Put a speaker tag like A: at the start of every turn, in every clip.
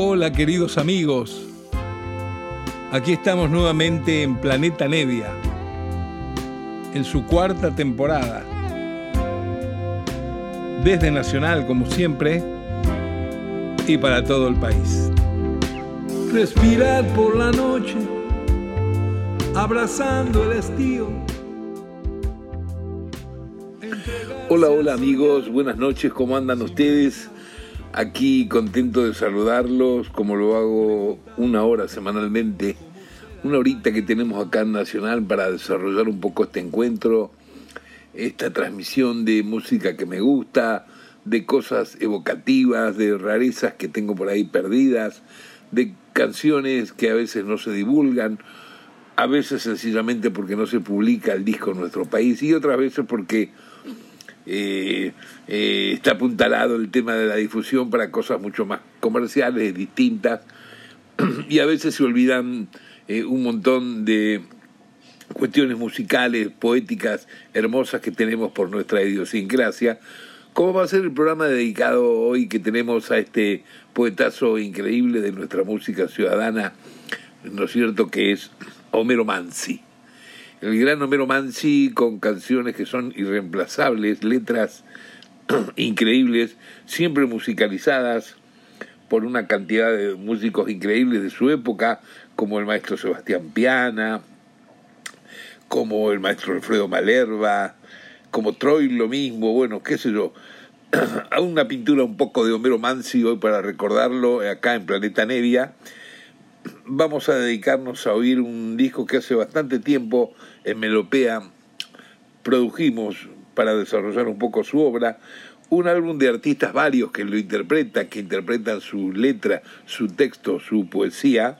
A: Hola queridos amigos, aquí estamos nuevamente en Planeta Nevia, en su cuarta temporada. Desde Nacional, como siempre, y para todo el país.
B: Respirar por la noche, abrazando el estío.
C: Hola, hola amigos, buenas noches, ¿cómo andan ustedes? Aquí contento de saludarlos, como lo hago una hora semanalmente, una horita que tenemos acá en Nacional para desarrollar un poco este encuentro, esta transmisión de música que me gusta, de cosas evocativas, de rarezas que tengo por ahí perdidas, de canciones que a veces no se divulgan, a veces sencillamente porque no se publica el disco en nuestro país y otras veces porque eh, eh, está apuntalado el tema de la difusión para cosas mucho más comerciales, distintas, y a veces se olvidan eh, un montón de cuestiones musicales, poéticas, hermosas que tenemos por nuestra idiosincrasia, como va a ser el programa dedicado hoy que tenemos a este poetazo increíble de nuestra música ciudadana, ¿no es cierto?, que es Homero Mansi el gran Homero Mansi con canciones que son irreemplazables, letras increíbles, siempre musicalizadas por una cantidad de músicos increíbles de su época, como el maestro Sebastián Piana, como el maestro Alfredo Malerva, como Troy lo mismo, bueno, qué sé yo. Una pintura un poco de Homero Mansi hoy para recordarlo acá en Planeta Nevia vamos a dedicarnos a oír un disco que hace bastante tiempo en Melopea produjimos para desarrollar un poco su obra, un álbum de artistas varios que lo interpretan, que interpretan su letra, su texto, su poesía.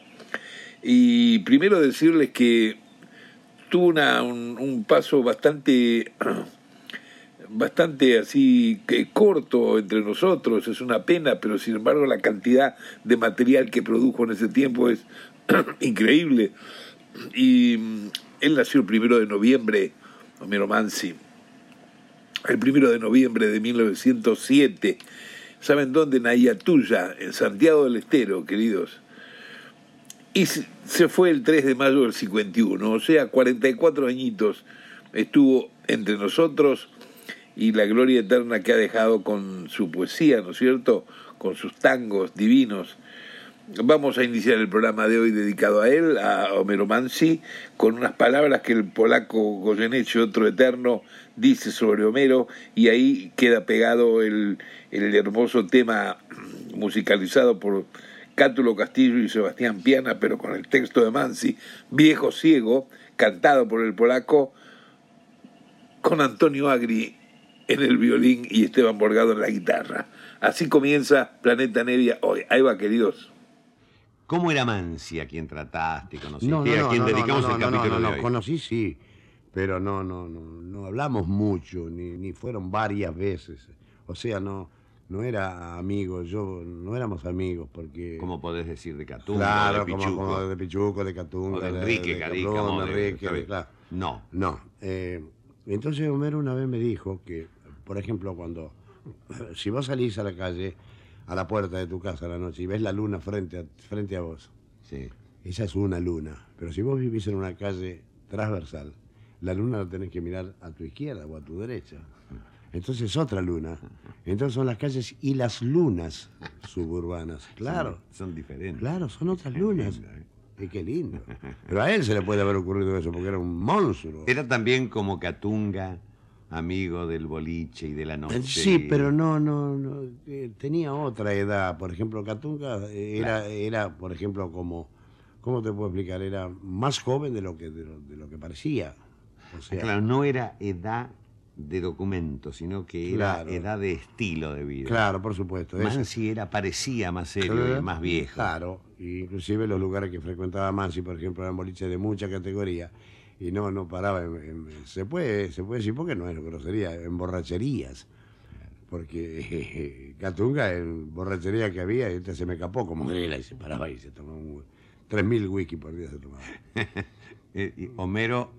C: Y primero decirles que tuvo una, un, paso bastante bastante así que corto entre nosotros, es una pena, pero sin embargo la cantidad de material que produjo en ese tiempo es increíble. Y mm, él nació el primero de noviembre, Homero Mansi, el primero de noviembre de 1907. ¿Saben dónde? En Ayatuya, en Santiago del Estero, queridos. Y se fue el 3 de mayo del 51, o sea, 44 añitos estuvo entre nosotros y la gloria eterna que ha dejado con su poesía, ¿no es cierto? Con sus tangos divinos. Vamos a iniciar el programa de hoy dedicado a él, a Homero Mansi, con unas palabras que el polaco Goyeneche, otro eterno, dice sobre Homero, y ahí queda pegado el, el hermoso tema musicalizado por Cátulo Castillo y Sebastián Piana, pero con el texto de Mansi, Viejo Ciego, cantado por el polaco, con Antonio Agri en el violín y Esteban Borgado en la guitarra. Así comienza Planeta Nevia hoy. Ahí va, queridos.
D: ¿Cómo era Mansi a quien trataste, conociste,
E: no, no,
D: a quien
E: no,
D: dedicamos
E: no,
D: el capítulo
E: no,
D: de hoy?
E: conocí sí, pero no, no, no, no hablamos mucho, ni, ni fueron varias veces. O sea, no, no era amigo, yo no éramos amigos porque.
D: ¿Cómo podés decir de Catunga?
E: Claro,
D: de Pichuco?
E: como, como de Pichuco, de Catunga,
D: O de Enrique
E: de,
D: Carica,
E: Cabrón,
D: de-
E: Enrique, claro.
D: No.
E: No. eh, entonces Homero una vez me dijo que, por ejemplo, cuando si vos salís a la calle, a la puerta de tu casa a la noche y ves la luna frente a, frente a vos,
D: Sí.
E: esa es una luna. Pero si vos vivís en una calle transversal, la luna la tenés que mirar a tu izquierda o a tu derecha. Entonces es otra luna. Entonces son las calles y las lunas suburbanas. Claro,
D: Son, son diferentes.
E: claro, son otras lunas.
D: ¿eh?
E: Y qué lindo. Pero a él se le puede haber ocurrido eso porque era un monstruo.
D: Era también como Catunga, amigo del boliche y de la noche.
E: Sí, pero no, no, no, eh, tenía otra edad. Por ejemplo, Catunga eh, era, era, por ejemplo, como, ¿cómo te puedo explicar? Era más joven de lo que, de lo, de lo que parecía. O sea,
D: Claro, no era edad de documento, sino que era
E: Claro.
D: edad de estilo de vida.
E: claro, por supuesto.
D: Mansi era, parecía más serio y más viejo.
E: Claro, inclusive los lugares que frecuentaba Mansi, por ejemplo, eran boliches de mucha categoría. Y no, no paraba. en- en- se, puede, se puede decir, porque no es grosería, en borracherías. Porque Catunga, en borrachería que había, este se me capó como grela y se paraba y se tomaba un... 3.000 whisky por día se tomaba.
D: Eh, Homero,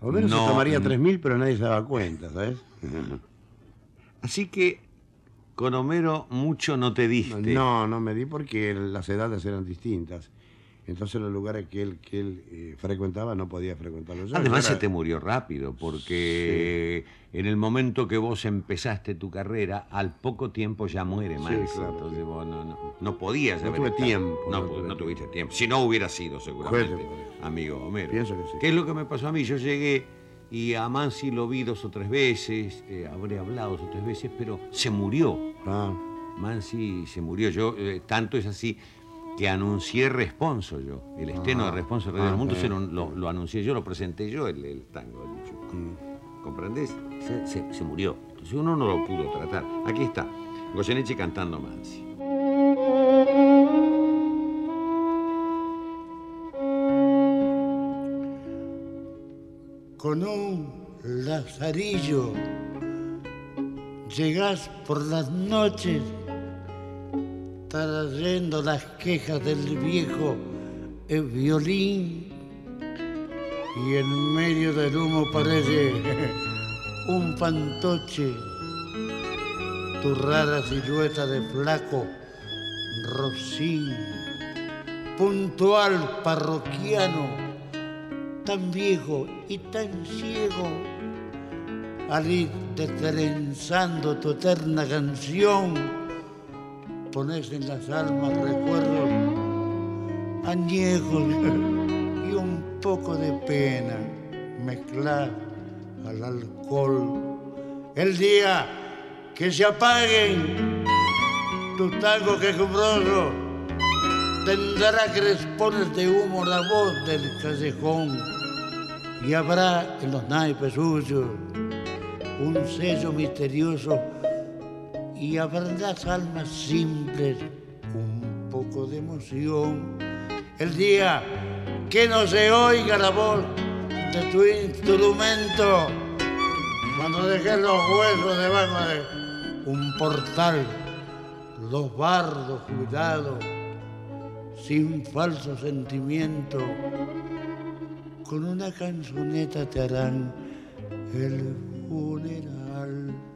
E: Homero
D: No,
E: se tomaría
D: mm.
E: 3.000, pero nadie se daba cuenta, ¿sabes?
D: así que Con Homero mucho no te diste.
E: No, no me di porque las edades eran distintas. Entonces los lugares que él, que él eh, frecuentaba no podía frecuentarlos yo.
D: Además se te murió rápido, porque en el momento que vos empezaste tu carrera, al poco tiempo ya muere Mansi.
E: claro,
D: Entonces
E: sí.
D: vos no, no, no podías
E: No
D: haber
E: tuve
D: estado.
E: tiempo,
D: No,
E: no
D: pu-
E: tuve
D: no
E: tiempo.
D: tuviste tiempo. Si no hubiera sido seguramente amigo Homero.
E: Pienso que sí.
D: ¿Qué es lo que me pasó a mí? Yo llegué y a Mansi lo vi dos o tres veces, eh, habré hablado dos o tres veces, pero se murió.
E: Ah,
D: Mansi se murió. Yo, eh, tanto es así que anuncié Responso yo. El estreno de Responso de Radio
E: ah,
D: del Mundo se lo, lo- lo anuncié yo, lo presenté yo, el, el tango del Michuco. ¿Comprendés? Se, se- se murió. Entonces uno no lo pudo tratar. Aquí está, Goyeneche cantando Mansi.
F: con un lazarillo llegás por las noches trayendo las quejas del viejo eh, violín. Y en medio del humo parece un fantoche tu rara silueta de flaco rocín puntual parroquiano tan viejo y tan ciego, al ir destrenzando tu eterna canción, pones en las almas recuerdos añejos y un poco de pena mezclar al alcohol. El día que se apaguen tus tangos quejumbrosos, tendrá crespones de humo la voz del callejón y habrá en los naipes suyos un sello misterioso y habrá las almas simples un poco de emoción. El día que no se oiga la voz de tu instrumento, cuando dejes los huesos debajo de un portal, los bardos cuidados sin falso sentimiento, con una canzoneta te harán el funeral.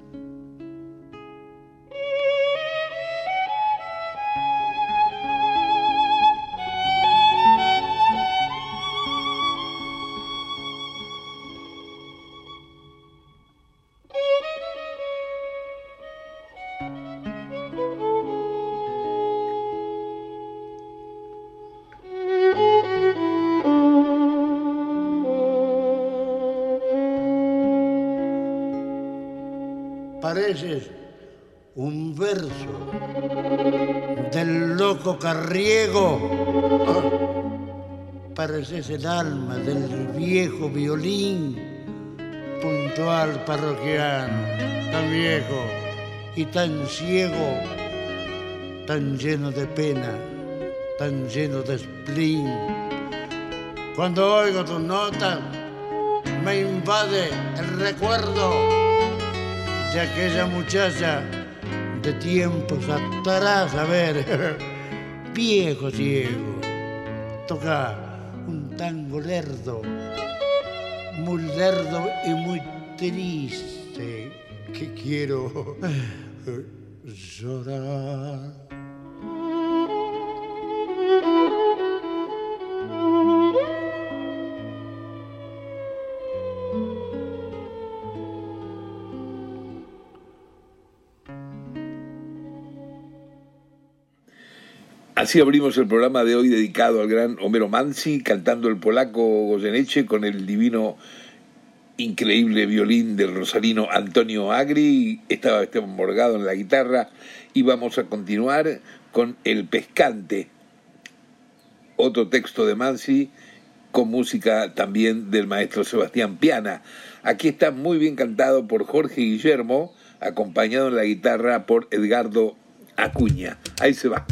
F: Pareces un verso del loco carriego. Ah, Pareces el alma del viejo violín, puntual parroquiano, tan viejo y tan ciego, tan lleno de pena, tan lleno de spleen. Cuando oigo tus notas, me invade el recuerdo aquella muchacha de tiempos atrás, a ver, viejo ciego, toca un tango lerdo, muy lerdo y muy triste, que quiero llorar.
C: Así abrimos el programa de hoy dedicado al gran Homero Mansi, cantando el polaco Goyeneche con el divino, increíble violín del rosarino Antonio Agri. Estaba Esteban Morgado en la guitarra y vamos a continuar con El Pescante, otro texto de Mansi con música también del maestro Sebastián Piana. Aquí está muy bien cantado por Jorge Guillermo, acompañado en la guitarra por Edgardo Acuña. Ahí se va.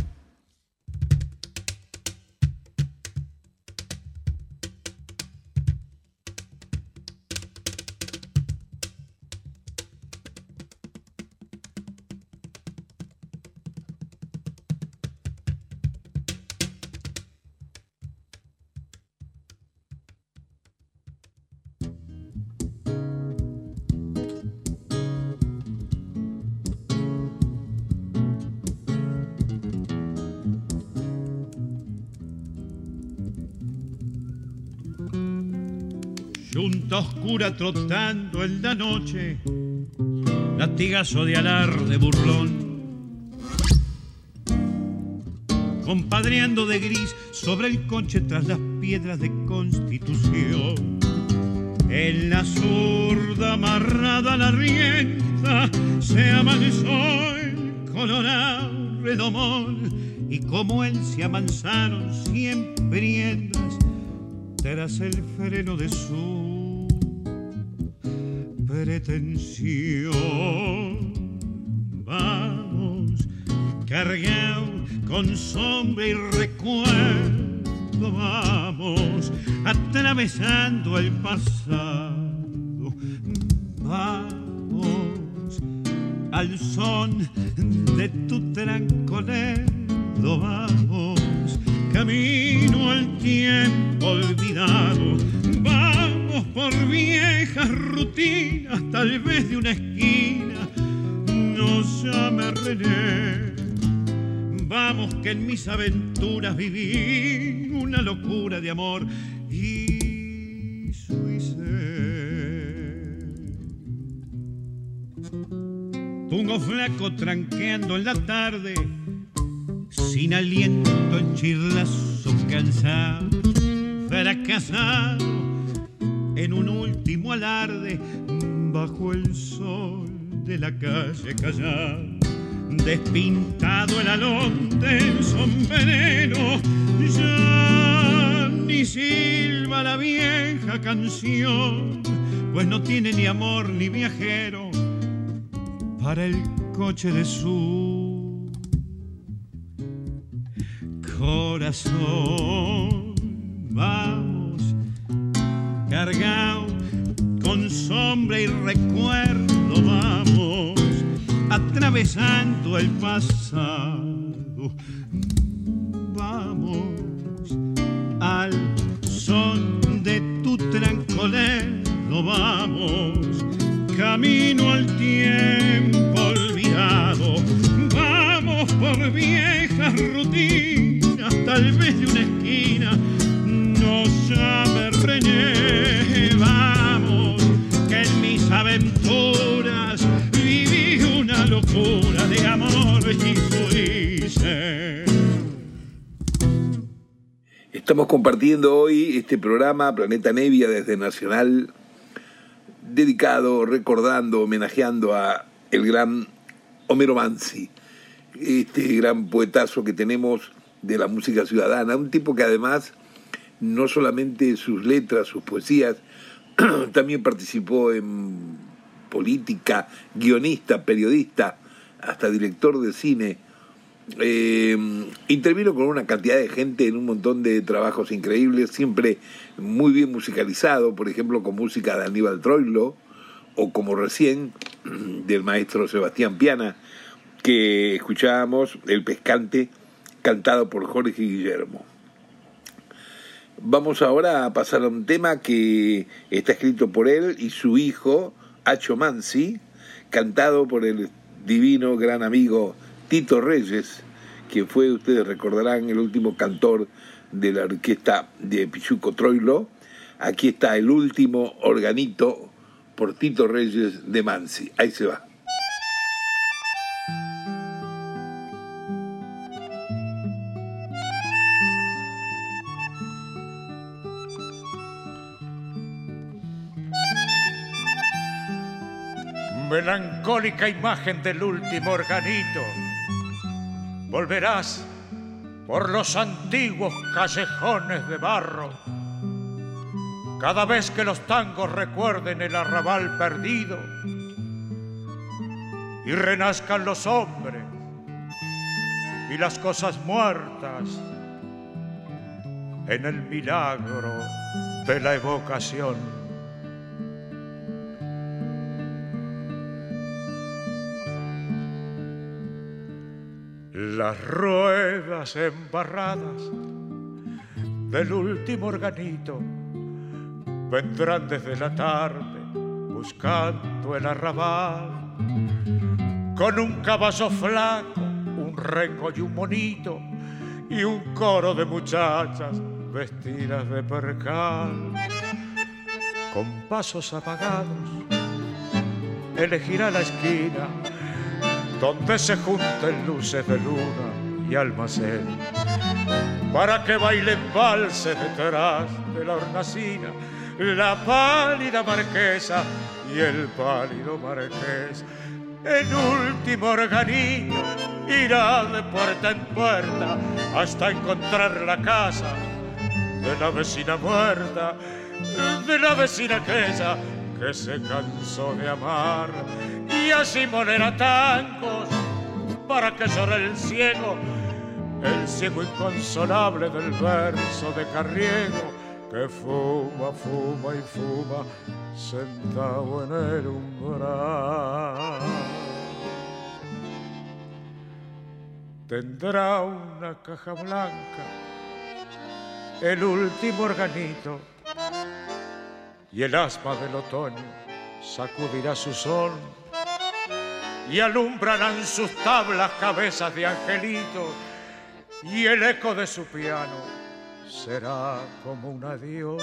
G: Junta oscura trotando en la noche, latigazo de alarde burlón. Compadreando de gris sobre el coche tras las piedras de constitución. En la zurda amarrada la rienda se amansó el colorado redomón y como él se amansaron siempre riendas tras el freno de su pretensión. Vamos, cargado con sombra y recuerdo, vamos, atravesando el pasado. Vamos, al son de tu trancolero, vamos, camino al tiempo olvidado. Vamos por viejas rutinas, tal vez de una esquina, no llame René. Vamos que en mis aventuras viví una locura de amor y Tungo flaco tranqueando en la tarde, sin aliento en chirlazo cansado, fracasado en un último alarde, bajo el sol de la calle callada despintado el alón del sombrero, ya ni silba la vieja canción, pues no tiene ni amor ni viajero para el coche de su corazón. Vamos, cargado con sombra y recuerdo, vamos atravesando el pasado. Vamos al son de tu trancolero, vamos, camino al tiempo olvidado. Vamos por viejas rutinas, tal vez de una esquina, no sabe René. Vamos, que en mis aventuras locura de amor
C: Estamos compartiendo hoy este programa Planeta Nevia desde Nacional, dedicado, recordando, homenajeando a el gran Homero Mansi, este gran poetazo que tenemos de la música ciudadana, un tipo que además no solamente sus letras, sus poesías, también participó en política, guionista, periodista, hasta director de cine. Eh, intervino con una cantidad de gente en un montón de trabajos increíbles, siempre muy bien musicalizado, por ejemplo con música de Aníbal Troilo, o como recién del maestro Sebastián Piana, que escuchábamos El Pescante, cantado por Jorge Guillermo. Vamos ahora a pasar a un tema que está escrito por él y su hijo, Acho Mansi, cantado por el divino gran amigo Tito Reyes, que fue, ustedes recordarán, el último cantor de la orquesta de Pichuco Troilo. Aquí está el último organito por Tito Reyes de Mansi. Ahí se va.
H: Melancólica imagen del último organito. Volverás por los antiguos callejones de barro. Cada vez que los tangos recuerden el arrabal perdido y renazcan los hombres y las cosas muertas en el milagro de la evocación. Las ruedas embarradas del último organito vendrán desde la tarde buscando el arrabal. Con un caballo flaco, un rengo y un monito y un coro de muchachas vestidas de percal. Con pasos apagados, elegirá la esquina donde se junten luces de luna y almacén, para que bailen valses detrás de la hornacina, la pálida marquesa y el pálido marqués. El último organito irá de puerta en puerta hasta encontrar la casa de la vecina muerta, de la vecina aquella que se cansó de amar y así molera tangos para que llore el ciego, el ciego inconsolable del verso de Carriego que fuma, fuma y fuma sentado en el umbral. Tendrá una caja blanca, el último organito, y el asma del otoño sacudirá su sol y alumbrarán sus tablas cabezas de angelito y el eco de su piano será como un adiós.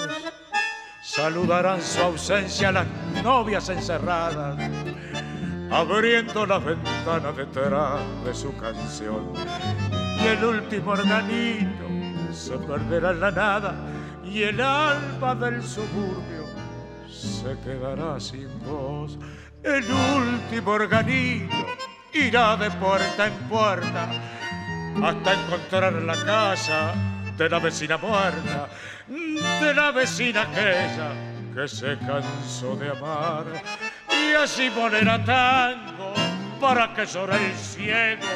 H: Saludarán su ausencia las novias encerradas, abriendo las ventanas detrás de su canción. Y el último organito se perderá en la nada y el alma del suburbio se quedará sin voz. El último organito irá de puerta en puerta hasta encontrar la casa de la vecina muerta, de la vecina aquella que se cansó de amar. Y así ponerá tango para que llore el ciego,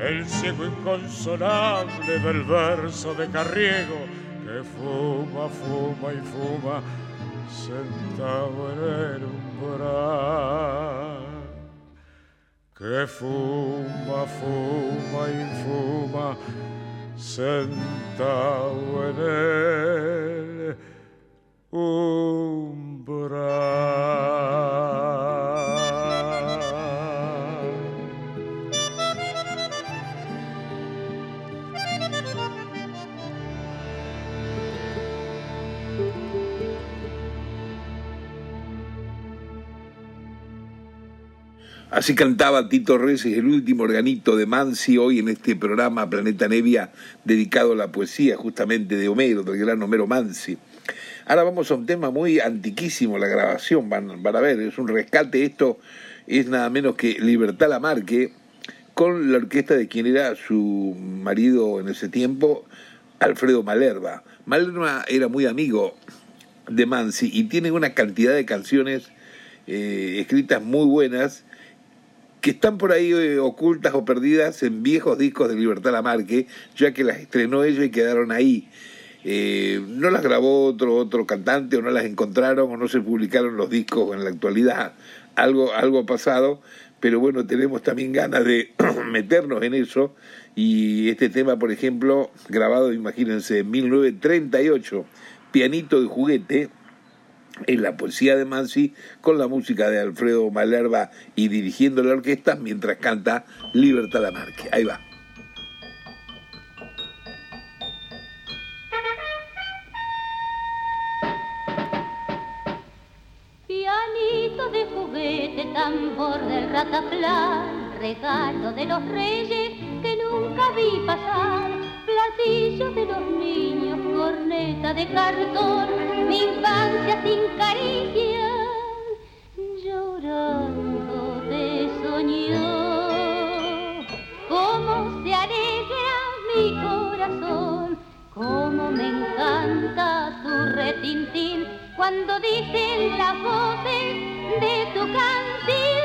H: el ciego inconsolable del verso de Carriego, que fuma, fuma y fuma sentado en el umbral. Que fuma, fuma y fuma sentado
C: Así cantaba Tito Reyes, el último organito de Mansi, hoy en este programa Planeta Nevia, dedicado a la poesía justamente de Homero, del gran Homero Mansi. Ahora vamos a un tema muy antiquísimo, la grabación, van, van a ver, es un rescate, esto es nada menos que Libertad Lamarque, con la orquesta de quien era su marido en ese tiempo, Alfredo Malerba. Malerba era muy amigo de Mansi y tiene una cantidad de canciones eh, escritas muy buenas que están por ahí eh, ocultas o perdidas en viejos discos de Libertad Lamarque, ya que las estrenó ella y quedaron ahí. Eh, no las grabó otro, otro cantante o no las encontraron o no se publicaron los discos en la actualidad. Algo, algo ha pasado, pero bueno, tenemos también ganas de meternos en eso. Y este tema, por ejemplo, grabado, imagínense, en 1938, pianito de juguete, en la poesía de Mansi con la música de Alfredo Malerba y dirigiendo la orquesta mientras canta Libertad Lamarque. Ahí va.
I: Pianito de juguete, tambor del rataplan, regalo de los reyes que nunca vi pasar, platillo de los niños, corneta de cartón, cuando dicen las voces de tu canción.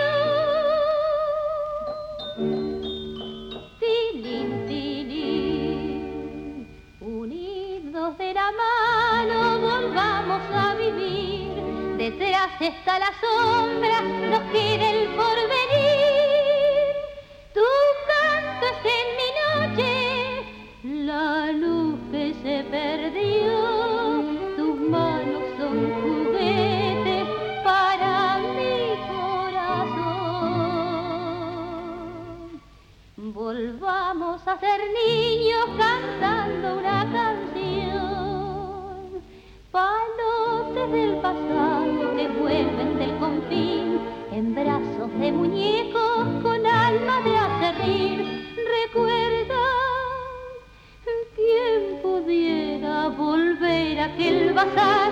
I: Tilín, tilín, unidos de la mano volvamos a vivir. Detrás está la sombra, nos quiere a ser niños cantando una canción. Palotes del pasado vuelven del confín en brazos de muñecos con alma de acerrir. Recuerda quién pudiera volver a aquel bazar,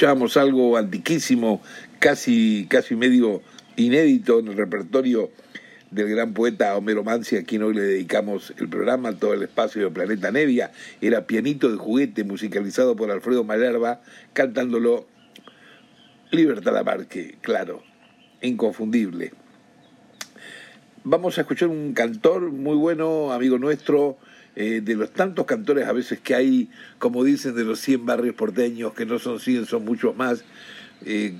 C: Escuchábamos algo antiquísimo, casi, casi medio inédito en el repertorio del gran poeta Homero Mansi, a quien hoy le dedicamos el programa, todo el espacio de Planeta Nevia. Era pianito de juguete musicalizado por Alfredo Malerba, cantándolo Libertad Lamarque, claro, inconfundible. Vamos a escuchar un cantor muy bueno, amigo nuestro, eh, de los tantos cantores a veces que hay, como dicen, de los 100 barrios porteños, que no son 100, son muchos más, eh,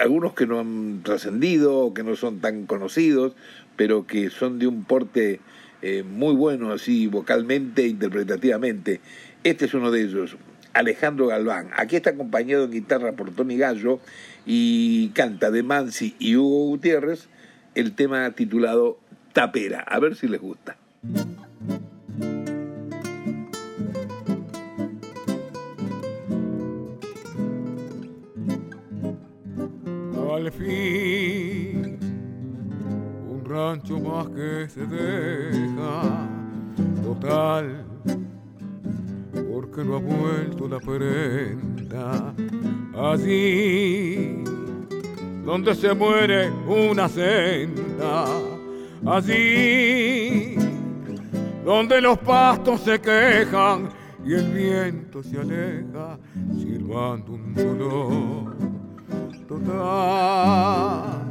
C: algunos que no han trascendido, que no son tan conocidos, pero que son de un porte eh, muy bueno, así vocalmente interpretativamente. Este es uno de ellos, Alejandro Galván. Aquí está acompañado en guitarra por Tony Gallo y canta de Mansi y Hugo Gutiérrez el tema titulado Tapera. A ver si les gusta.
J: Al fin, un rancho más que se deja, total, porque no ha vuelto la prenda. Allí, donde se muere una senda, allí, donde los pastos se quejan y el viento se aleja, silbando un dolor total.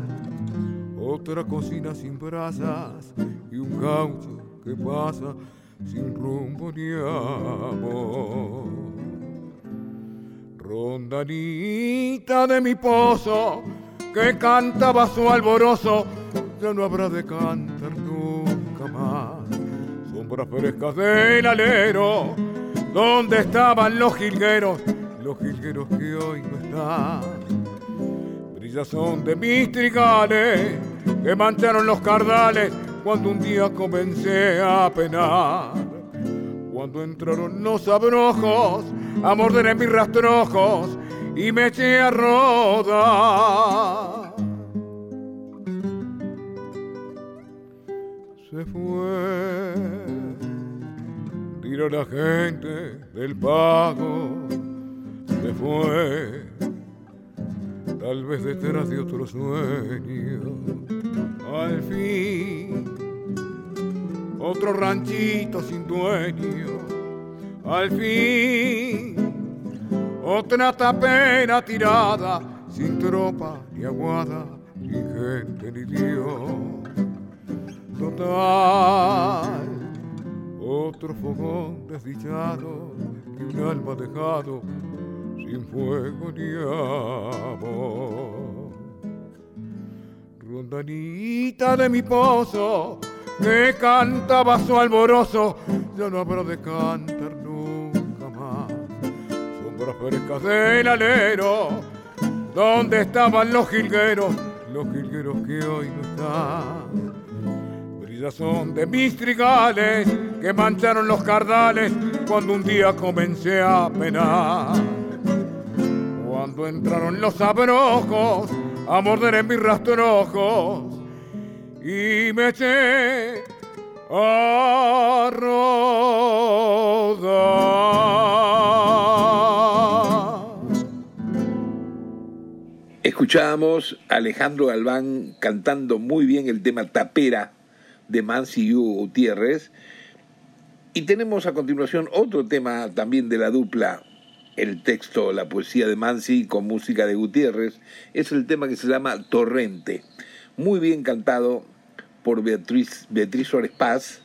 J: Otra cocina sin brasas y un gaucho que pasa sin rumbo ni amor. Rondanita de mi pozo que cantaba su alborozo, ya no habrá de cantar nunca más. Sombras frescas del alero, donde estaban los jilgueros, los jilgueros que hoy no están son de mis trigales que mancharon los cardales cuando un día comencé a penar. Cuando entraron los abrojos a morder en mis rastrojos y me eché a rodar. Se fue, tiró la gente del pago, se fue tal vez detrás de otro sueño. Al fin, otro ranchito sin dueño. Al fin, otra tapera tirada, sin tropa ni aguada, sin gente ni Dios. Total, otro fogón desdichado que un alma dejado sin fuego ni amor. Rondanita de mi pozo, que cantaba su alborozo, ya no habrá de cantar nunca más. Sombras frescas del alero, donde estaban los jilgueros, los jilgueros que hoy no están. Brillas son de mis trigales, que mancharon los cardales, cuando un día comencé a penar
H: cuando entraron los abrojos a morder en mis rastrojos y me eché a
C: Escuchábamos a Alejandro Galván cantando muy bien el tema Tapera de Mansi Gutiérrez. Y tenemos a continuación otro tema también de la dupla, el texto, la poesía de Mansi con música de Gutiérrez. Es el tema que se llama Torrente. Muy bien cantado por Beatriz, Suárez Paz,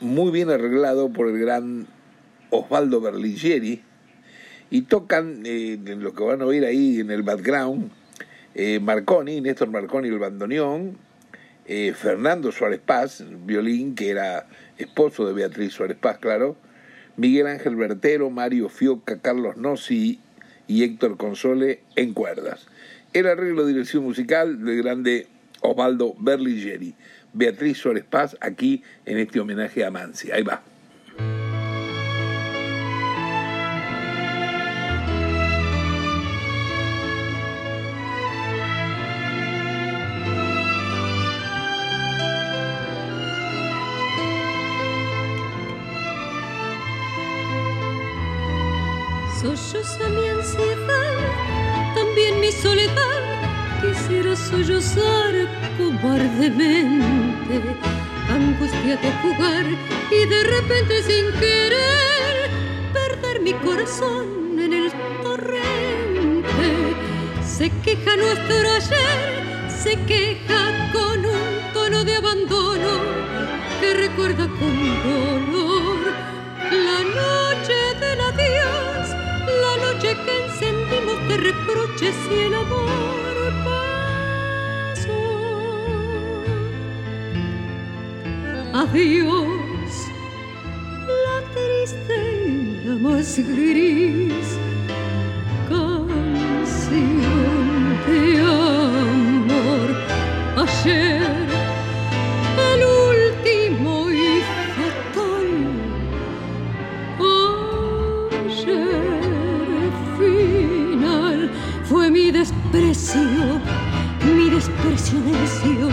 C: muy bien arreglado por el gran Osvaldo Berlingieri y tocan, eh, lo que van a oír ahí en el background, eh, Marconi, Néstor Marconi, el bandoneón, eh, Fernando Suárez Paz, violín, que era esposo de Beatriz Suárez Paz, claro, Miguel Ángel Bertero, Mario Fioca, Carlos Nossi y Héctor Console en cuerdas. El arreglo de dirección musical del grande Osvaldo Berlingieri. Beatriz Suárez Paz aquí en este homenaje a Mansi. Ahí va.
K: Sollozar cobardemente, angustia de jugar y de repente sin querer perder mi corazón en el torrente. Se queja nuestro ayer, se queja con un tono de abandono que recuerda con dolor la noche del adiós, la noche que encendimos de reproches y el amor adiós, la triste y la más gris canción de amor. Ayer, el último y fatal. Ayer, final, fue mi desprecio, mi desprecio necio,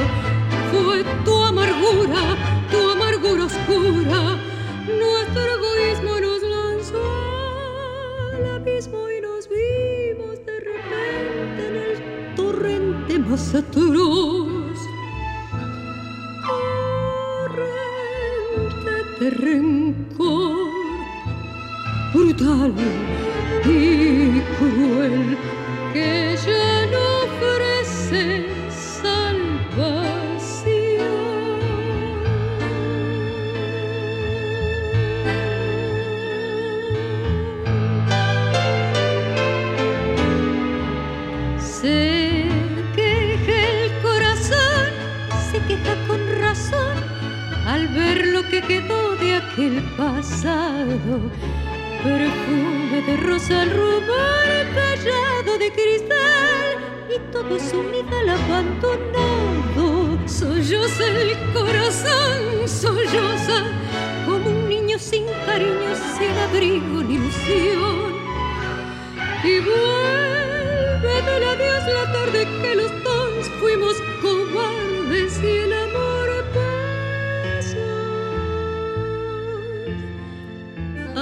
K: Y vuelve del adiós la tarde que los dos fuimos cobardes y el amor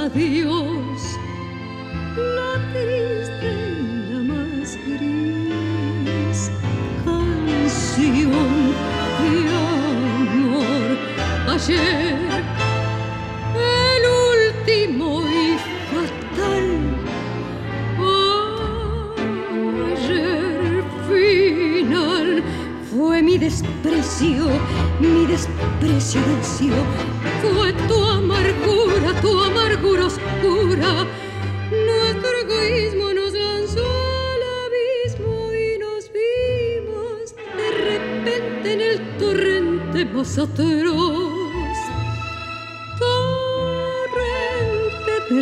K: adiós, la triste y la más gris canción de amor. Mi desprecio venció, fue tu amargura, tu amargura oscura. Nuestro egoísmo nos lanzó al abismo y nos vimos de repente en el torrente más atroz. Torrente de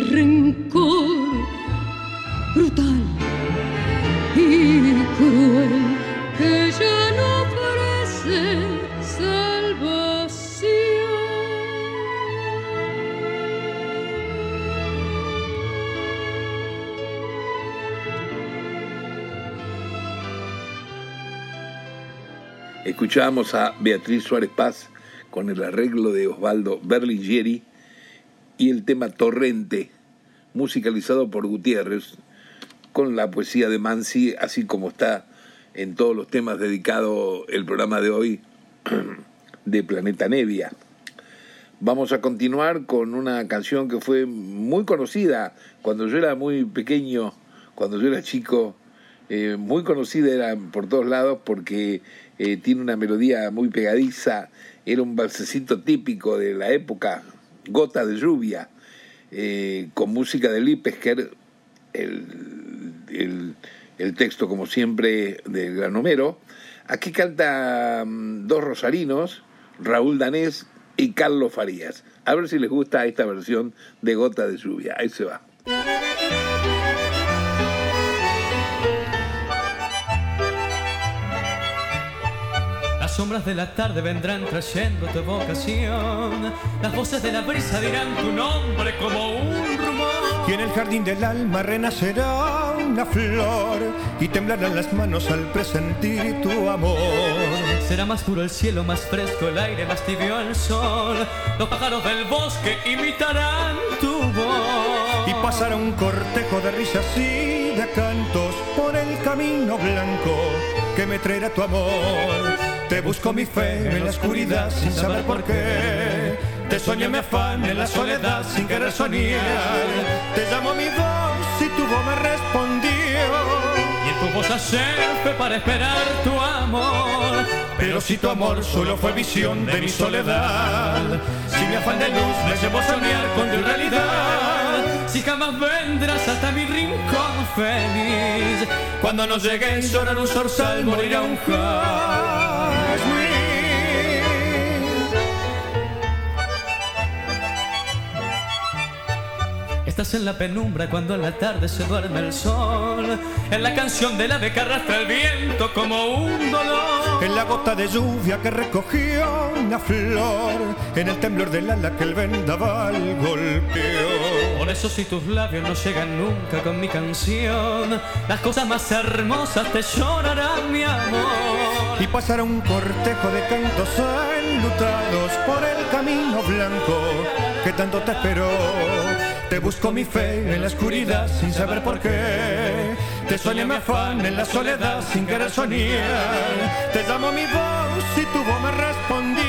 C: Escuchábamos a Beatriz Suárez Paz con el arreglo de Osvaldo Berlingieri y el tema Torrente, musicalizado por Gutiérrez, con la poesía de Mansi, así como está en todos los temas dedicados el programa de hoy de Planeta Nevia. Vamos a continuar con una canción que fue muy conocida cuando yo era muy pequeño, cuando yo era chico, eh, muy conocida era por todos lados porque eh, tiene una melodía muy pegadiza, era un balsecito típico de la época, Gota de lluvia, eh, con música de Lipesker, el, el, texto como siempre de Granomero. Aquí canta mm, dos rosarinos, Raúl Danés y Carlos Farías. A ver si les gusta esta versión de Gota de Lluvia. Ahí se va.
L: Sombras de la tarde vendrán trayendo tu vocación. Las voces de la brisa dirán tu nombre como un rumor.
M: Y en el jardín del alma renacerá una flor y temblarán las manos al presentir tu amor.
L: Será más puro el cielo, más fresco el aire, más tibio el sol. Los pájaros del bosque imitarán tu voz.
M: Y pasará un cortejo de risas y de cantos por el camino blanco que me traerá tu amor. Te busco mi fe en la oscuridad sin saber por qué. Te soñé mi afán en la soledad sin querer soñar. Te llamo mi voz y tu voz me respondió.
L: Y en tu voz fe para esperar tu amor.
M: Pero si tu amor solo fue visión de mi soledad, si mi afán de luz me llevó a soñar con tu realidad,
L: si jamás vendrás hasta mi rincón feliz,
M: cuando nos llegues llorar un zorzal morirá un jazmín.
L: Estás en la penumbra cuando en la tarde se duerme el sol. En la canción del ave que arrastra el viento como un dolor.
M: En la gota de lluvia que recogió una flor. En el temblor del ala que el vendaval golpeó.
L: Por eso si tus labios no llegan nunca con mi canción, las cosas más hermosas te llorarán mi amor.
M: Y pasará un cortejo de cantos enlutados por el camino blanco que tanto te esperó te busco mi fe en la oscuridad sin saber por qué. Te soñé mi afán en la soledad sin querer soñar. Te llamo mi voz y tu voz me respondió.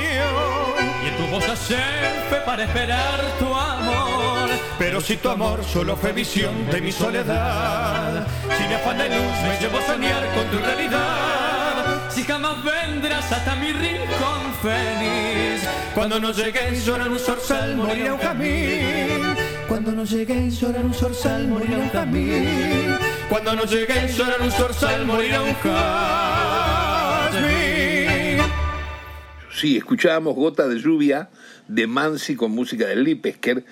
L: Y en tu voz fe para esperar tu amor.
M: Pero si tu amor solo fue visión de mi soledad, si mi afán de luz me llevó a soñar con tu realidad.
L: Si jamás vendrás hasta mi rincón feliz.
M: Cuando no llegues llorar un zorzal, morirá un camino cuando no lleguéis llorar un zorzal, morirá un jazmín. Cuando no lleguéis llorar un zorzal, morirá un jazmín.
C: Sí, escuchábamos Gota de Lluvia de Mansi con música de Lipesker,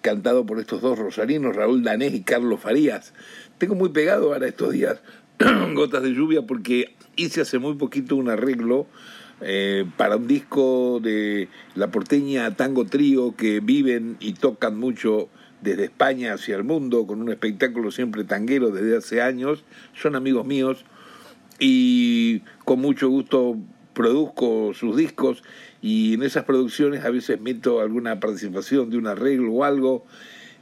C: cantado por estos dos rosarinos, Raúl Danés y Carlos Farías. Tengo muy pegado ahora estos días Gotas de Lluvia porque hice hace muy poquito un arreglo eh, para un disco de la porteña Tango Trío que viven y tocan mucho desde España hacia el mundo con un espectáculo siempre tanguero desde hace años. Son amigos míos y con mucho gusto produzco sus discos y en esas producciones a veces meto alguna participación de un arreglo o algo.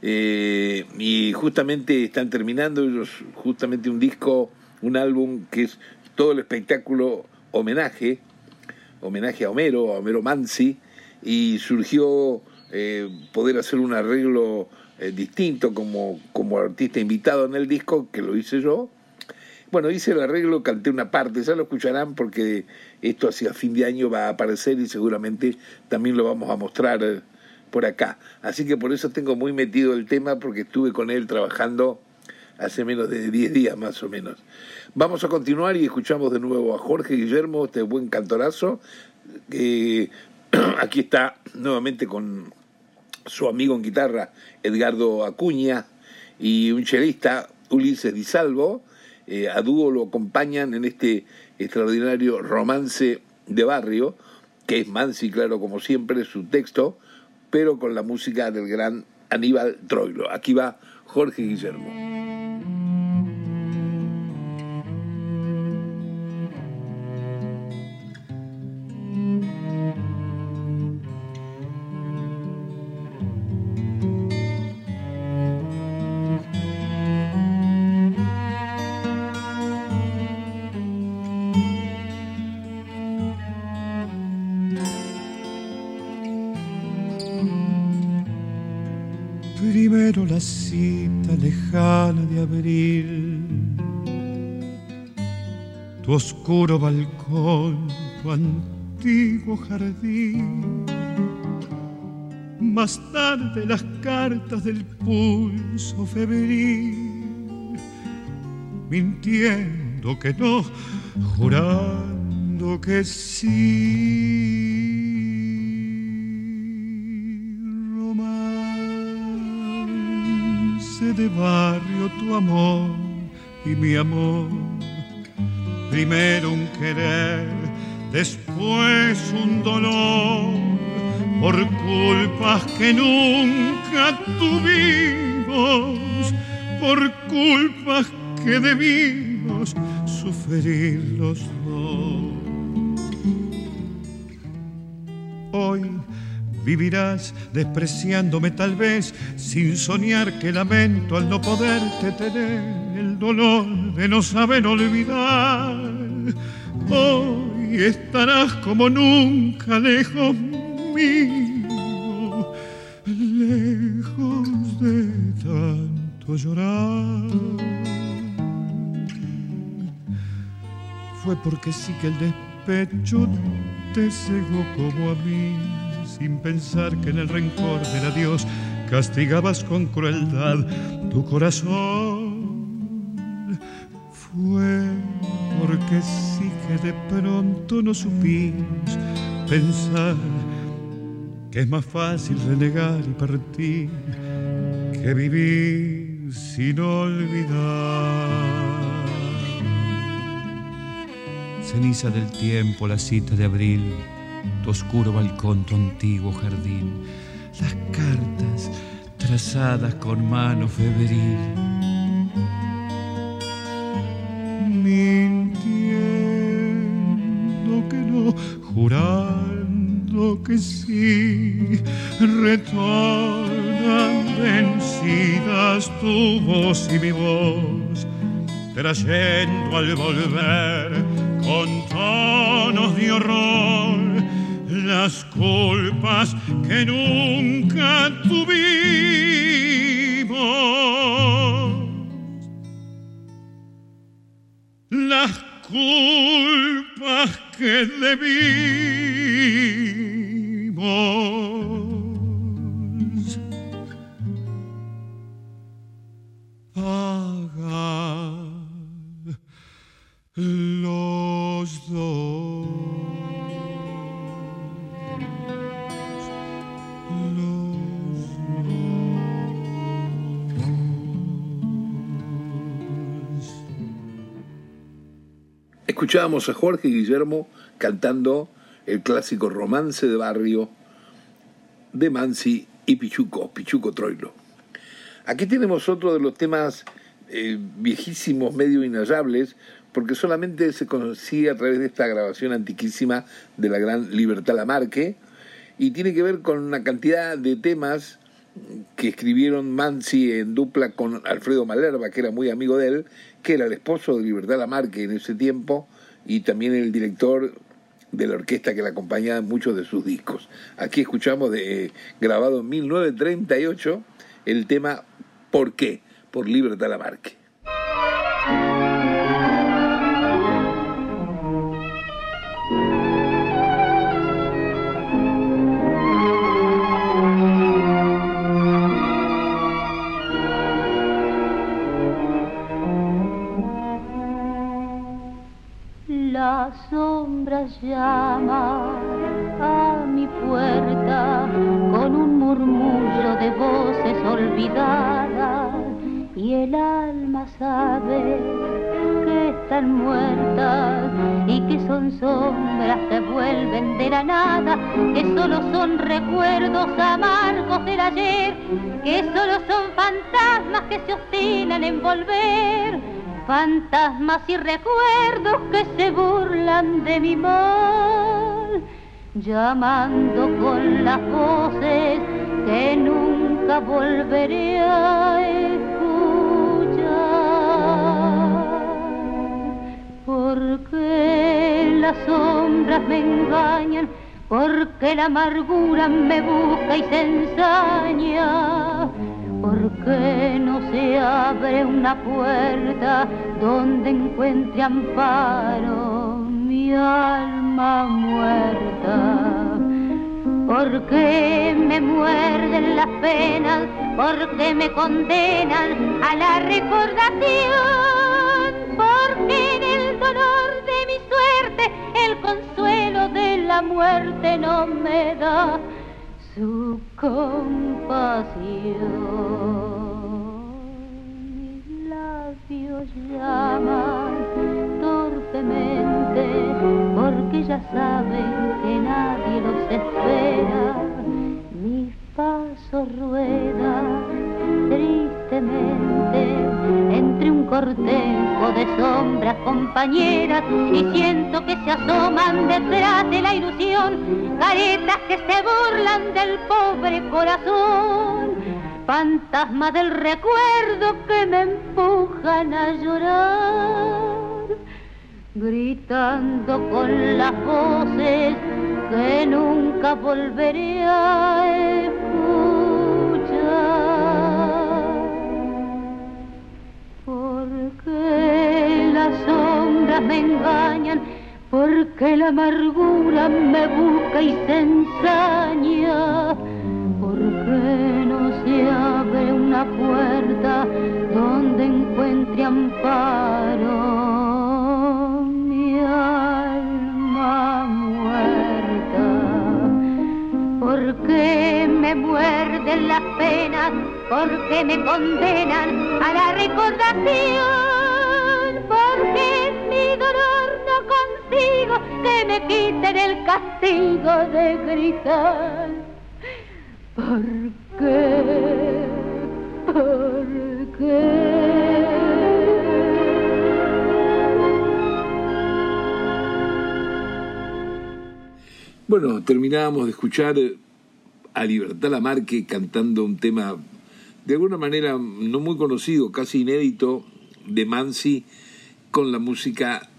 C: Eh, y justamente están terminando ellos justamente un disco, un álbum que es todo el espectáculo homenaje homenaje a Homero, a Homero Mansi, y surgió eh, poder hacer un arreglo eh, distinto como, como artista invitado en el disco, que lo hice yo. Bueno, hice el arreglo, canté una parte, ya lo escucharán porque esto hacia fin de año va a aparecer y seguramente también lo vamos a mostrar eh, por acá. Así que por eso tengo muy metido el tema porque estuve con él trabajando hace menos de 10 días más o menos. Vamos a continuar y escuchamos de nuevo a Jorge Guillermo, este buen cantorazo, que aquí está nuevamente con su amigo en guitarra, Edgardo Acuña, y un chelista, Ulises Di Salvo. Eh, a dúo lo acompañan en este extraordinario romance de barrio, que es Mansi, claro, como siempre, su texto, pero con la música del gran Aníbal Troilo. Aquí va Jorge Guillermo.
G: Oscuro balcón, tu antiguo jardín. Más tarde las cartas del pulso febril, mintiendo que no, jurando que sí. Romance de barrio tu amor y mi amor. Primero un querer, después un dolor, por culpas que nunca tuvimos, por culpas que debimos sufrir los dos. Hoy vivirás despreciándome tal vez, sin soñar que lamento al no poderte tener el dolor de no saber olvidar. Hoy estarás como nunca lejos mío, lejos de tanto llorar. Fue porque sí que el despecho te cegó como a mí, sin pensar que en el rencor del adiós castigabas con crueldad tu corazón. Fue porque sí que de pronto no supimos pensar que es más fácil renegar y partir que vivir sin olvidar. Ceniza del tiempo, la cita de abril, tu oscuro balcón, tu antiguo jardín, las cartas trazadas con mano febril. Y mi voz, trayendo al volver con tonos de horror las culpas que nunca
C: Escuchábamos a Jorge Guillermo cantando el clásico romance de barrio de Mansi y Pichuco, Pichuco Troilo. Aquí tenemos otro de los temas eh, viejísimos, medio inhallables, porque solamente se conocía a través de esta grabación antiquísima de la gran Libertad Lamarque, y tiene que ver con una cantidad de temas que escribieron Mansi en dupla con Alfredo Malerba, que era muy amigo de él, que era el esposo de Libertad Lamarque en ese tiempo y también el director de la orquesta que le acompañaba en muchos de sus discos. Aquí escuchamos de, grabado en 1938 el tema ¿Por qué? por Libertad Lamarque.
I: Muertas y que son sombras que vuelven de la nada, que solo son recuerdos amargos del ayer, que solo son fantasmas que se obstinan en volver fantasmas y recuerdos que se burlan de mi mal, llamando con las voces que nunca volveré a las sombras me engañan, porque la amargura me busca y se ensaña ¿Por qué no se abre una puerta donde encuentre amparo mi alma muerta? ¿Por qué me muerden las penas? ¿Por qué me condenan a la recordación? La muerte no me da su compasión. Mis labios llaman torpemente porque ya saben que nadie los espera. Mi paso rueda tristemente entre un cortejo de sombras compañeras y siento que se asoman detrás de la ilusión caretas que se burlan del pobre corazón fantasmas del recuerdo que me empujan a llorar gritando con las voces que nunca volveré a Porque las sombras me engañan, porque la amargura me busca y se ensaña, porque no se abre una puerta donde encuentre amparo mi alma muerta, porque me muerden las penas, porque me condenan a la recordación porque mi dolor no consigo que me quiten el castigo de gritar. ¿Por qué? ¿Por qué?
C: Bueno, terminábamos de escuchar a Libertad Lamarque cantando un tema de alguna manera no muy conocido, casi inédito, de Mansi con la música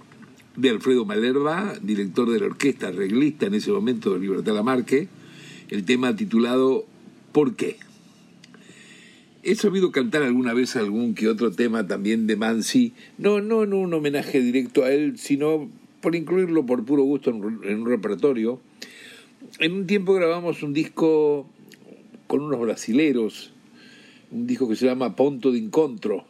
C: de Alfredo Malerva, director de la orquesta, arreglista en ese momento de Libertad Lamarque, el tema titulado ¿Por qué? He sabido cantar alguna vez algún que otro tema también de Mansi, no, no en un homenaje directo a él, sino por incluirlo por puro gusto en, un repertorio. En un tiempo grabamos un disco con unos brasileros, un disco que se llama Ponto de Encontro,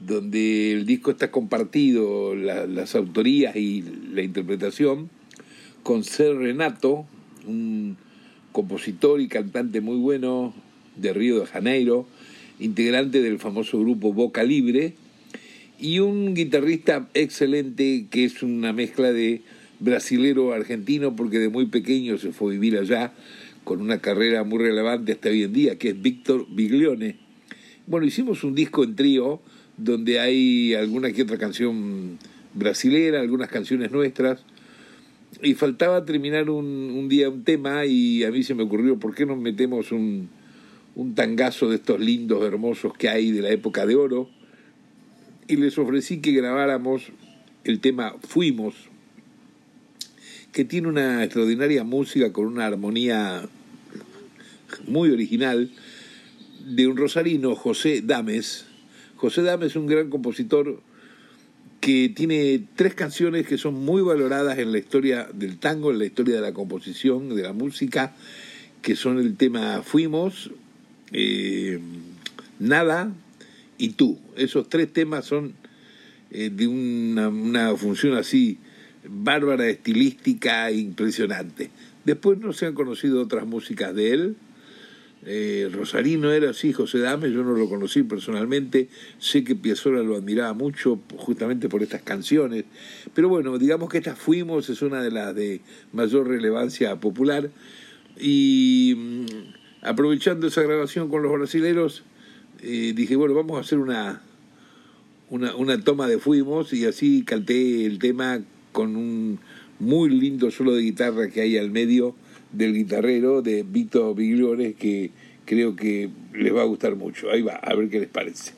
C: donde el disco está compartido, las autorías y la interpretación, con Ser Renato, un compositor y cantante muy bueno de Río de Janeiro, integrante del famoso grupo Boca Libre, y un guitarrista excelente que es una mezcla de brasilero argentino, porque de muy pequeño se fue a vivir allá, con una carrera muy relevante hasta hoy en día, que es Víctor Biglione. Bueno, hicimos un disco en trío, donde hay alguna que otra canción brasilera, algunas canciones nuestras. Y faltaba terminar un, un, día un tema y a mí se me ocurrió, ¿por qué no metemos un, un tangazo de estos lindos, hermosos que hay de la época de oro? Y les ofrecí que grabáramos el tema Fuimos, que tiene una extraordinaria música con una armonía muy original de un rosarino, José Dames, José Dame es un gran compositor que tiene tres canciones que son muy valoradas en la historia del tango, en la historia de la composición, de la música, que son el tema Fuimos, eh, Nada y Tú. Esos tres temas son eh, de una, una función así bárbara, estilística, impresionante. Después no se han conocido otras músicas de él, eh, Rosarino era así, José Dame, yo no lo conocí personalmente, sé que Piazzolla lo admiraba mucho justamente por estas canciones, pero bueno, digamos que estas Fuimos es una de las de mayor relevancia popular y mm, aprovechando esa grabación con los brasileros, eh, dije, bueno, vamos a hacer una, una, una toma de Fuimos y así canté el tema con un muy lindo solo de guitarra que hay al medio del guitarrero de Vito Bigliones que creo que les va a gustar mucho. Ahí va, a ver qué les parece.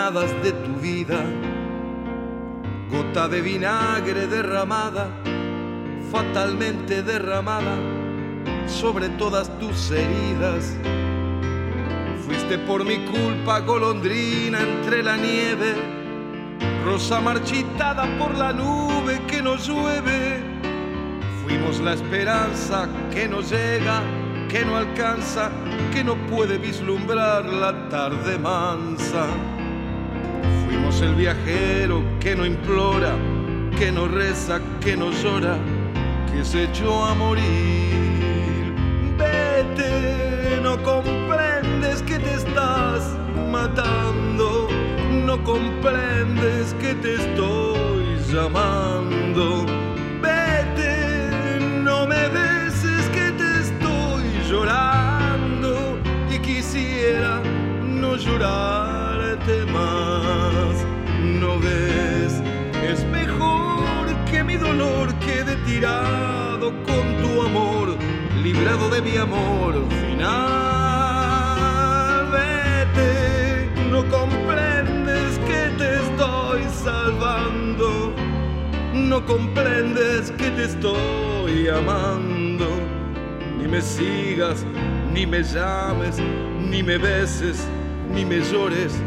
N: Resignadas de tu vida. Gota de vinagre derramada, fatalmente derramada sobre todas tus heridas. Fuiste por mi culpa golondrina entre la nieve, rosa marchitada por la nube que nos llueve. Fuimos la esperanza que nos llega, que no alcanza, que no puede vislumbrar la tarde mansa. Fuimos el viajero que no implora, que no reza, que no llora, que se echó a morir. Vete, no comprendes que te estás matando, no comprendes que te estoy llamando. Vete, no me beses que te estoy llorando y quisiera no llorarte más. Mi dolor quede tirado con tu amor, librado de mi amor final. Vete, no comprendes que te estoy salvando, no comprendes que te estoy amando. Ni me sigas, ni me llames, ni me beses, ni me llores,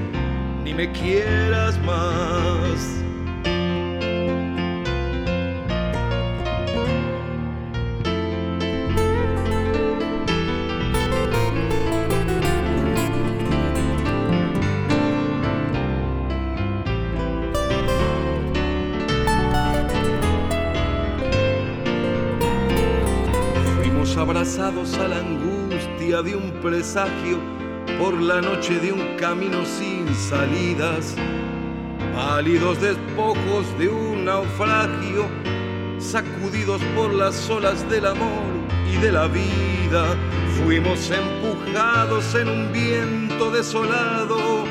N: ni me quieras más. Abrazados a la angustia de un presagio por la noche de un camino sin salidas, pálidos despojos de un naufragio, sacudidos por las olas del amor y de la vida. Fuimos empujados en un viento desolado,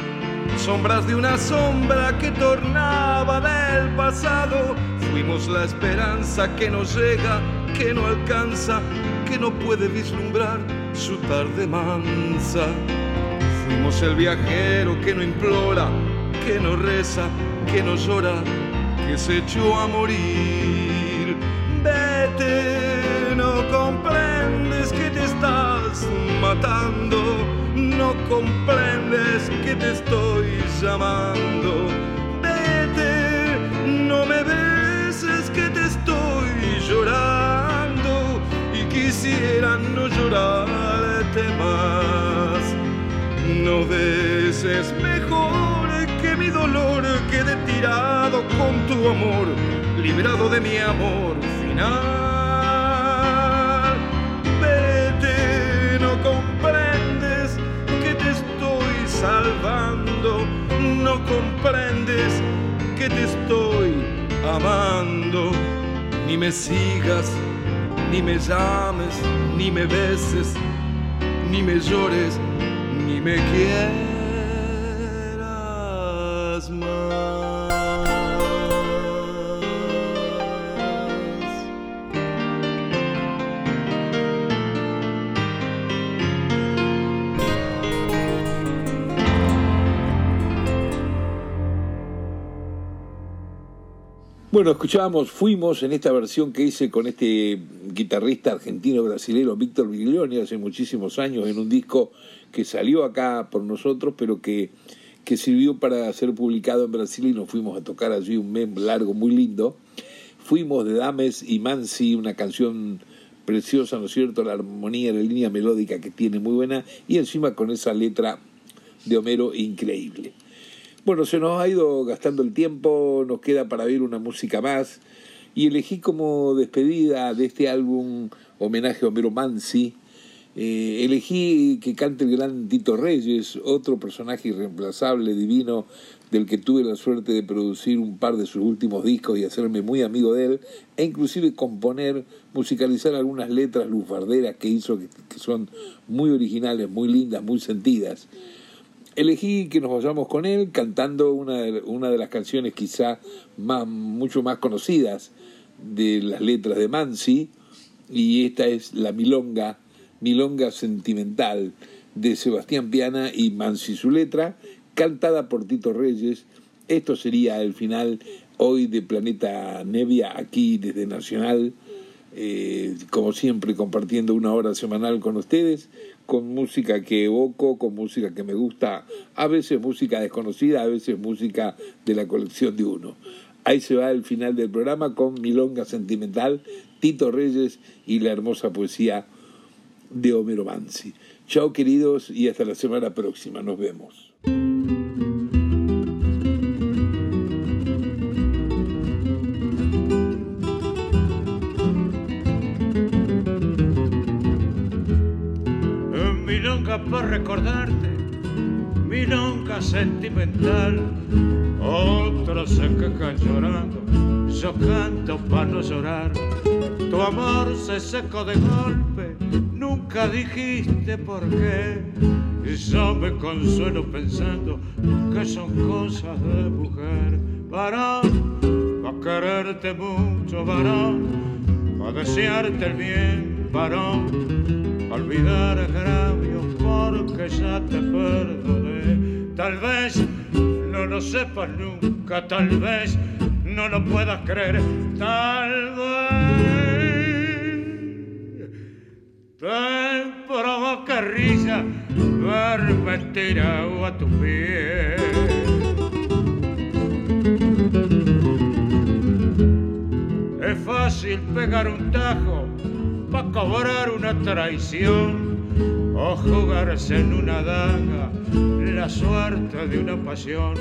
N: sombras de una sombra que tornaba del pasado. Fuimos la esperanza que nos llega, que no alcanza, que no puede vislumbrar su tarde mansa. Fuimos el viajero que no implora, que no reza, que no llora, que se echó a morir. Vete, no comprendes que te estás matando, no comprendes que te estoy llamando. Y quisiera no llorarte más. No ves, es mejor que mi dolor quede tirado con tu amor, librado de mi amor final. Vete, no comprendes que te estoy salvando, no comprendes que te estoy amando. Ni me sigas, ni me llames, ni me beses, ni me llores ni me quieras
C: Bueno, escuchábamos, fuimos en esta versión que hice con este guitarrista argentino brasilero Víctor Viglioni hace muchísimos años en un disco que salió acá por nosotros, pero que, que sirvió para ser publicado en Brasil y nos fuimos a tocar allí un mes largo, muy lindo. Fuimos de Dames y Mansi, una canción preciosa, ¿no es cierto? La armonía, la línea melódica que tiene muy buena y encima con esa letra de Homero increíble. Bueno, se nos ha ido gastando el tiempo, nos queda para ver una música más y elegí como despedida de este álbum homenaje a Homero Mansi, eh, elegí que cante el gran Tito Reyes, otro personaje irreemplazable, divino, del que tuve la suerte de producir un par de sus últimos discos y hacerme muy amigo de él, e inclusive componer, musicalizar algunas letras lufarderas que hizo, que son muy originales, muy lindas, muy sentidas. Elegí que nos vayamos con él cantando una de, una de las canciones quizá más, mucho más conocidas de las letras de Mansi, y esta es La Milonga Milonga Sentimental de Sebastián Piana y Mansi su letra, cantada por Tito Reyes. Esto sería el final hoy de Planeta Nevia, aquí desde Nacional, eh, como siempre compartiendo una hora semanal con ustedes, con música que evoco, con música que me gusta, a veces música desconocida, a veces música de la colección de uno. Ahí se va el final del programa con Milonga Sentimental, Tito Reyes y la hermosa poesía de Homero Mansi. Chao queridos y hasta la semana próxima. Nos vemos.
H: Milonga para recordarte, milonga sentimental. Otros se quejan llorando, yo canto para no llorar. Tu amor se secó de golpe, nunca dijiste por qué. Y yo me consuelo pensando que son cosas de mujer. Varón, a quererte mucho, varón, a desearte el bien, varón, a olvidar agravios porque ya te perdoné. Tal vez no lo sepas nunca, tal vez no lo puedas creer, tal vez te provoca risa verme tirado a tu pie. Es fácil pegar un tajo para cobrar una traición o jugarse en una daga la suerte de una pasión.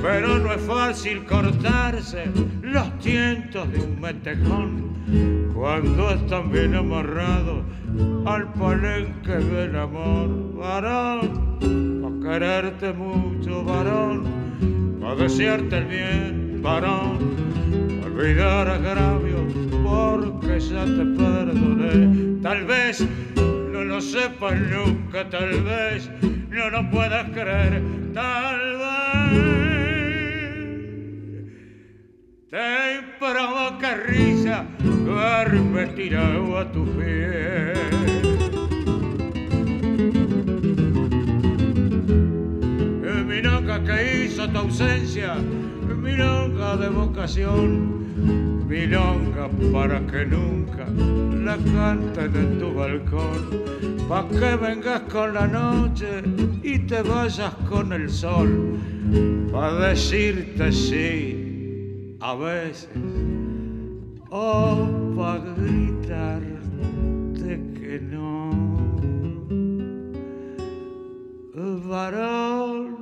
H: Pero no es fácil cortarse los tientos de un metejón cuando están bien amarrados al palenque del amor. Varón, para quererte mucho, varón, para desearte el bien, varón, pa olvidar agravios porque ya te perdoné. Tal vez lo sepas nunca, tal vez no lo puedas creer, tal vez te provoca risa verme tirado a tu pie. Milonga que hizo tu ausencia, milonga de vocación, milonga para que nunca la canten en tu balcón, pa' que vengas con la noche y te vayas con el sol, pa' decirte sí a veces, o pa' gritarte que no. Varón,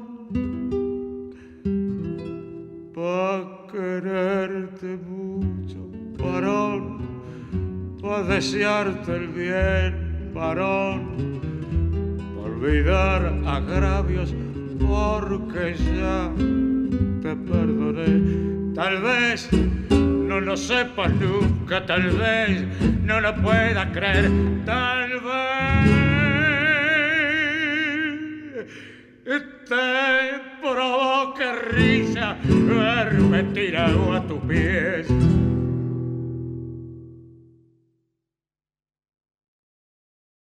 H: quererte mucho, varón, pa' desearte el bien, varón, pa' olvidar agravios, porque ya te perdoné. Tal vez no lo sepas nunca, tal vez no lo puedas creer, tal vez te provoque risa verme tirado a tus pies